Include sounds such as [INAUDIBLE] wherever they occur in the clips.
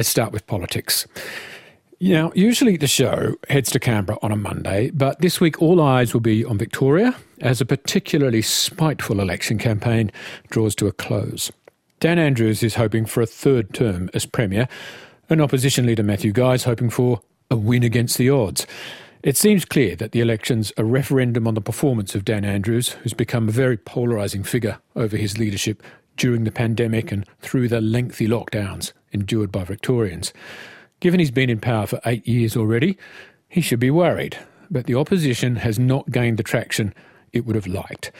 let's start with politics. Now, usually the show heads to Canberra on a Monday, but this week all eyes will be on Victoria as a particularly spiteful election campaign draws to a close. Dan Andrews is hoping for a third term as Premier, and opposition leader Matthew Guy is hoping for a win against the odds. It seems clear that the election's a referendum on the performance of Dan Andrews, who's become a very polarising figure over his leadership during the pandemic and through the lengthy lockdowns endured by Victorians. Given he's been in power for eight years already, he should be worried. But the opposition has not gained the traction it would have liked.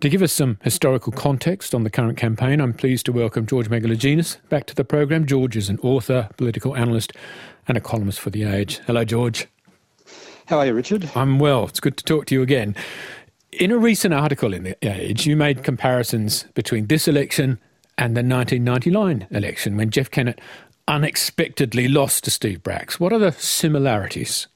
To give us some historical context on the current campaign, I'm pleased to welcome George Megalogenis back to the programme. George is an author, political analyst, and a columnist for The Age. Hello, George. How are you, Richard? I'm well. It's good to talk to you again. In a recent article in The Age, you made comparisons between this election and the 1999 election when Jeff Kennett unexpectedly lost to Steve Bracks. What are the similarities?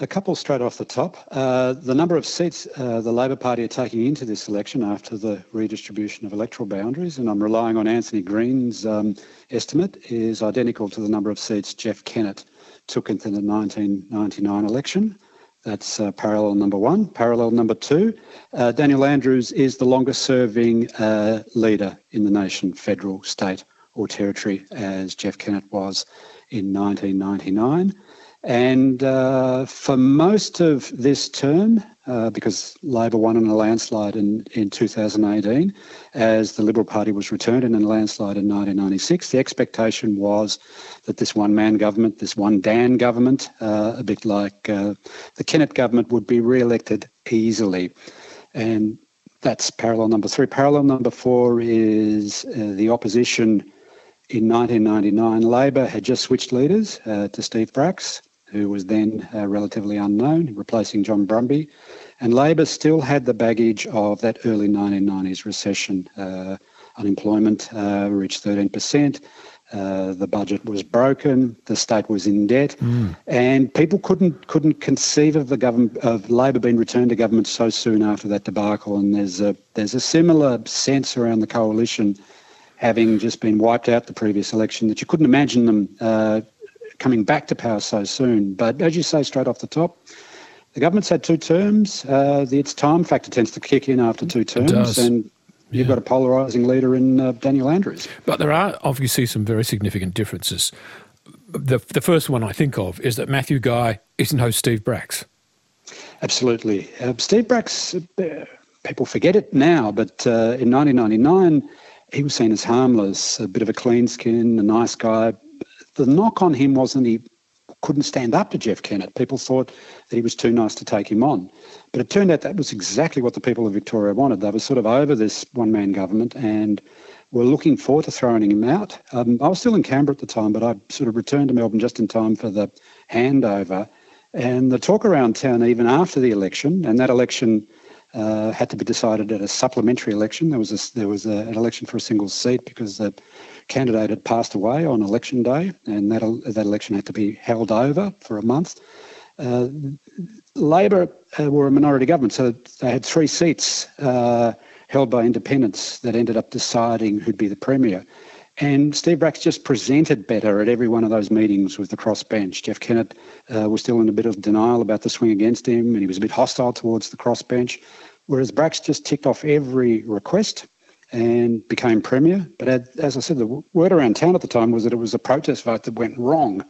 A couple straight off the top. Uh, the number of seats uh, the Labor Party are taking into this election after the redistribution of electoral boundaries, and I'm relying on Anthony Green's um, estimate, is identical to the number of seats Jeff Kennett took into the 1999 election. That's uh, parallel number one. Parallel number two, uh, Daniel Andrews is the longest serving uh, leader in the nation, federal, state, or territory as Jeff Kennett was in 1999. And uh, for most of this term, uh, because Labor won in a landslide in, in 2018, as the Liberal Party was returned in a landslide in 1996, the expectation was that this one man government, this one Dan government, uh, a bit like uh, the Kennett government, would be re elected easily. And that's parallel number three. Parallel number four is uh, the opposition in 1999, Labor had just switched leaders uh, to Steve Bracks, who was then uh, relatively unknown, replacing John Brumby. And Labor still had the baggage of that early 1990s recession. Uh, unemployment uh, reached 13%. Uh, the budget was broken. The state was in debt, mm. and people couldn't couldn't conceive of the government of Labor being returned to government so soon after that debacle. And there's a there's a similar sense around the coalition having just been wiped out the previous election, that you couldn't imagine them uh, coming back to power so soon. But as you say, straight off the top, the government's had two terms. Uh, the its time factor tends to kick in after two terms, and you've yeah. got a polarising leader in uh, Daniel Andrews. But there are obviously some very significant differences. The, the first one I think of is that Matthew Guy is no Steve Bracks. Absolutely. Uh, Steve Bracks, uh, people forget it now, but uh, in 1999, he was seen as harmless, a bit of a clean skin, a nice guy. The knock on him wasn't he couldn't stand up to Jeff Kennett. People thought that he was too nice to take him on. But it turned out that was exactly what the people of Victoria wanted. They were sort of over this one man government and were looking forward to throwing him out. Um, I was still in Canberra at the time, but I sort of returned to Melbourne just in time for the handover. And the talk around town, even after the election, and that election uh, had to be decided at a supplementary election. There was a, there was a, an election for a single seat because the candidate had passed away on election day, and that that election had to be held over for a month. Uh, Labor uh, were a minority government, so they had three seats uh, held by independents that ended up deciding who'd be the premier. And Steve Bracks just presented better at every one of those meetings with the crossbench. Jeff Kennett uh, was still in a bit of denial about the swing against him, and he was a bit hostile towards the crossbench. Whereas Bracks just ticked off every request and became premier. But as I said, the word around town at the time was that it was a protest vote that went wrong.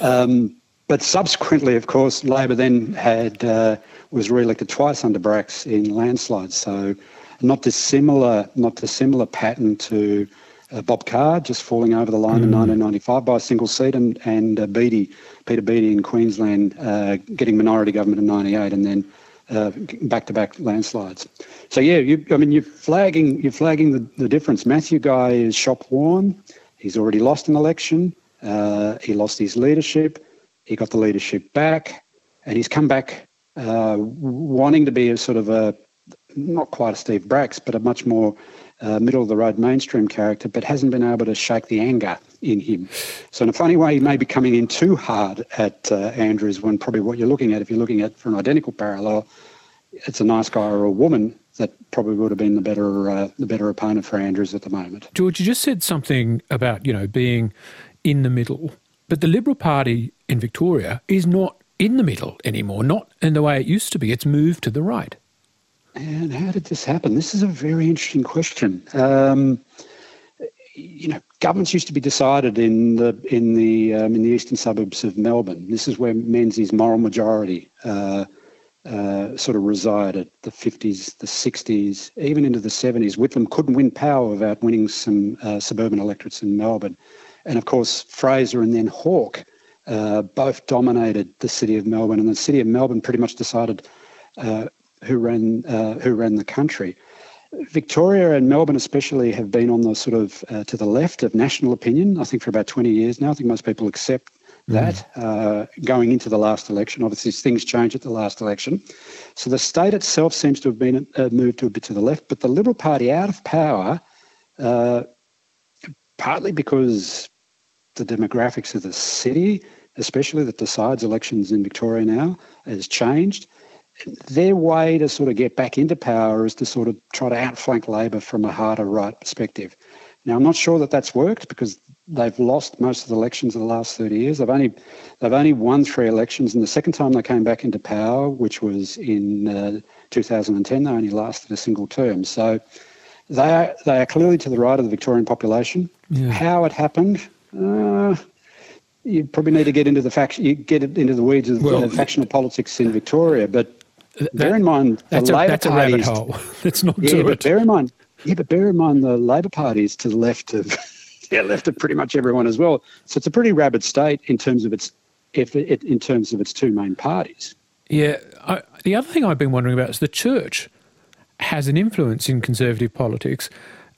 Um, but subsequently, of course, Labor then had uh, was re-elected twice under Bracks in landslides. So not dissimilar, not dissimilar pattern to uh, Bob Carr just falling over the line mm. in 1995 by a single seat, and and uh, Beattie, Peter Beattie in Queensland uh, getting minority government in '98, and then uh, back-to-back landslides. So yeah, you, I mean, you're flagging you're flagging the, the difference. Matthew Guy is shop worn. He's already lost an election. Uh, he lost his leadership. He got the leadership back, and he's come back uh, wanting to be a sort of a not quite a Steve Bracks, but a much more uh, middle of the road mainstream character, but hasn't been able to shake the anger in him. So, in a funny way, he may be coming in too hard at uh, Andrews when probably what you're looking at, if you're looking at for an identical parallel, it's a nice guy or a woman that probably would have been the better uh, the better opponent for Andrews at the moment. George, you just said something about you know being in the middle. But the Liberal Party in Victoria is not in the middle anymore, not in the way it used to be. It's moved to the right. And how did this happen? This is a very interesting question. Um, you know, governments used to be decided in the in the um, in the eastern suburbs of Melbourne. This is where Menzies' moral majority uh, uh, sort of resided. The 50s, the 60s, even into the 70s. Whitlam couldn't win power without winning some uh, suburban electorates in Melbourne, and of course Fraser and then Hawke uh, both dominated the city of Melbourne, and the city of Melbourne pretty much decided uh, who ran uh, who ran the country. Victoria and Melbourne, especially, have been on the sort of uh, to the left of national opinion. I think for about 20 years now. I think most people accept mm. that uh, going into the last election. Obviously, things change at the last election. So the state itself seems to have been uh, moved to a bit to the left, but the Liberal Party out of power, uh, partly because the demographics of the city, especially that decides elections in Victoria now, has changed their way to sort of get back into power is to sort of try to outflank Labor from a harder right perspective. Now, I'm not sure that that's worked because they've lost most of the elections in the last 30 years. They've only they've only won three elections, and the second time they came back into power, which was in uh, 2010, they only lasted a single term. So they are they are clearly to the right of the Victorian population. Yeah. How it happened. Uh, you probably need to get into the fact, you get into the weeds of well, factional politics in Victoria, but that, bear in mind, that's, a, that's a rabbit hole. [LAUGHS] Let's not yeah, do but it. Bear in mind, yeah, but bear in mind the Labor Party is to the left of, [LAUGHS] yeah, left of pretty much everyone as well. So it's a pretty rabid state in terms of its, if it, in terms of its two main parties. Yeah, I, the other thing I've been wondering about is the church has an influence in conservative politics,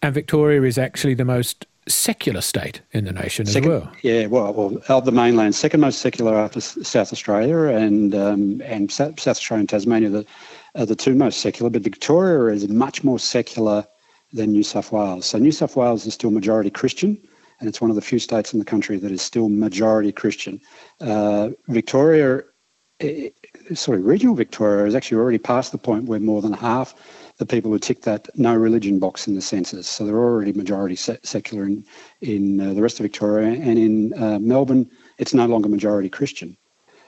and Victoria is actually the most secular state in the nation second, as well. Yeah, well, well, of the mainland, second most secular after South Australia, and um, and South Australia and Tasmania the, are the two most secular. But Victoria is much more secular than New South Wales. So New South Wales is still majority Christian, and it's one of the few states in the country that is still majority Christian. Uh, Victoria, eh, sorry, regional Victoria is actually already past the point where more than half the people who tick that no religion box in the census. So they're already majority secular in, in uh, the rest of Victoria. And in uh, Melbourne, it's no longer majority Christian.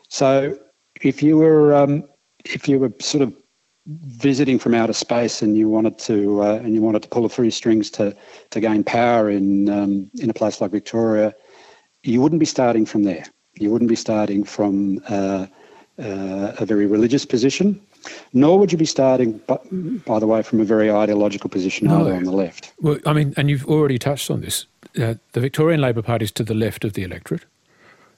So if you were um, if you were sort of visiting from outer space and you wanted to uh, and you wanted to pull a three strings to to gain power in um, in a place like Victoria, you wouldn't be starting from there. You wouldn't be starting from uh, uh, a very religious position. Nor would you be starting, by the way, from a very ideological position no. either on the left. Well, I mean, and you've already touched on this. Uh, the Victorian Labor Party is to the left of the electorate.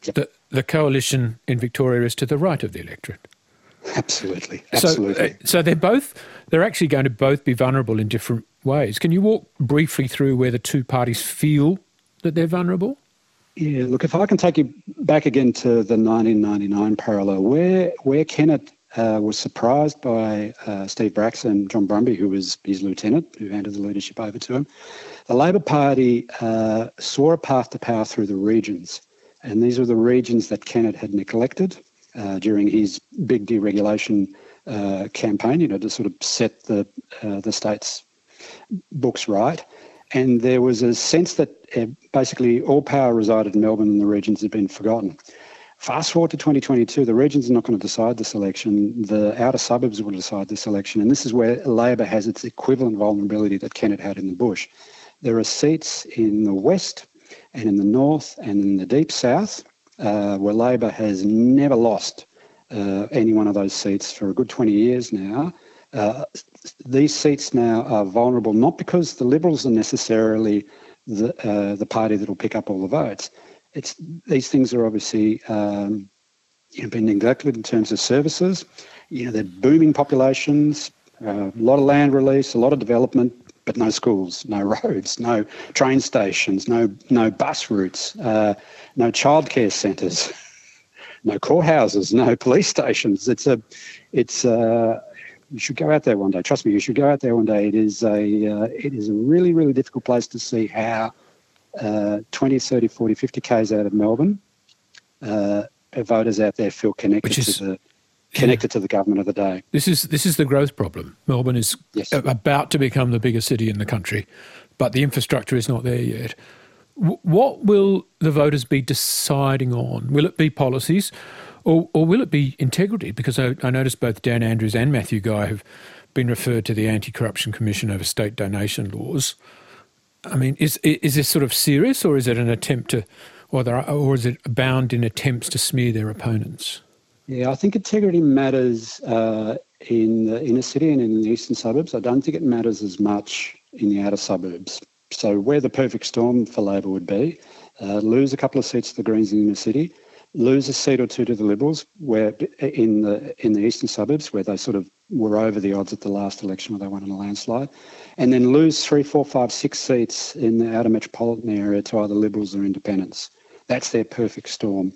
Yep. The, the coalition in Victoria is to the right of the electorate. Absolutely, absolutely. So, uh, so they're both they're actually going to both be vulnerable in different ways. Can you walk briefly through where the two parties feel that they're vulnerable? Yeah, look, if I can take you back again to the 1999 parallel, where where Kennett uh, was surprised by uh, Steve and John Brumby, who was his lieutenant, who handed the leadership over to him. The Labor Party uh, saw a path to power through the regions, and these were the regions that Kennett had neglected uh, during his big deregulation uh, campaign, you know, to sort of set the uh, the state's books right. And there was a sense that basically all power resided in Melbourne and the regions had been forgotten. Fast forward to 2022, the regions are not going to decide this election. The outer suburbs will decide this election. And this is where Labor has its equivalent vulnerability that Kennett had in the bush. There are seats in the west and in the north and in the deep south uh, where Labor has never lost uh, any one of those seats for a good 20 years now. Uh, these seats now are vulnerable not because the Liberals are necessarily the, uh, the party that will pick up all the votes it's these things are obviously um, you know, been neglected in terms of services. You know, they're booming populations, uh, a lot of land release, a lot of development, but no schools, no [LAUGHS] roads, no train stations, no no bus routes, uh, no childcare centres, [LAUGHS] no courthouses, no [LAUGHS] police stations. It's a, it's a, you should go out there one day. Trust me, you should go out there one day. It is a, uh, it is a really, really difficult place to see how uh, 20, 30, 40, 50 Ks out of Melbourne, uh, voters out there feel connected is, to the connected yeah. to the government of the day. This is this is the growth problem. Melbourne is yes. about to become the biggest city in the country, but the infrastructure is not there yet. what will the voters be deciding on? Will it be policies or, or will it be integrity? Because I, I noticed both Dan Andrews and Matthew Guy have been referred to the Anti Corruption Commission over state donation laws. I mean, is is this sort of serious, or is it an attempt to, or, there or is it bound in attempts to smear their opponents? Yeah, I think integrity matters uh, in the inner city and in the eastern suburbs. I don't think it matters as much in the outer suburbs. So, where the perfect storm for Labor would be, uh, lose a couple of seats to the Greens in the inner city, lose a seat or two to the Liberals, where in the in the eastern suburbs, where they sort of were over the odds at the last election, where they won in a landslide, and then lose three, four, five, six seats in the outer metropolitan area to either Liberals or Independents. That's their perfect storm.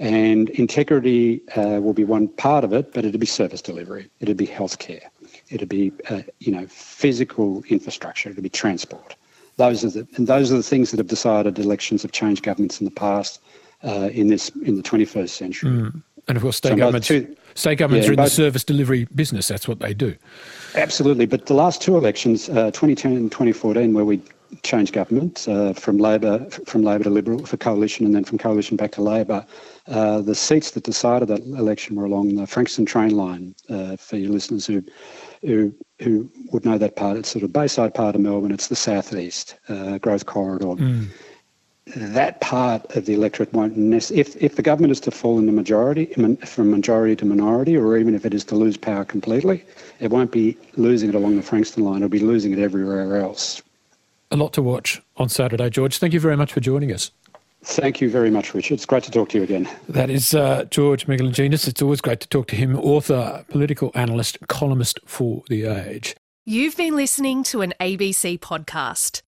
And integrity uh, will be one part of it, but it'll be service delivery. It'll be healthcare. It'll be uh, you know physical infrastructure. It'll be transport. Those are the and those are the things that have decided elections have changed governments in the past uh, in this in the 21st century. Mm. And of course, state so governments, two, state governments yeah, are in both, the service delivery business. That's what they do. Absolutely. But the last two elections, uh, 2010 and 2014, where we changed government uh, from Labor from Labor to Liberal for coalition, and then from coalition back to Labor, uh, the seats that decided that election were along the Frankston train line. Uh, for your listeners who, who who would know that part, it's sort of Bayside part of Melbourne. It's the southeast uh, growth corridor. Mm that part of the electorate won't necessarily, if, if the government is to fall in the majority, from majority to minority, or even if it is to lose power completely, it won't be losing it along the Frankston line, it'll be losing it everywhere else. A lot to watch on Saturday, George. Thank you very much for joining us. Thank you very much, Richard. It's great to talk to you again. That is uh, George Megalogenis. It's always great to talk to him, author, political analyst, columnist for The Age. You've been listening to an ABC podcast.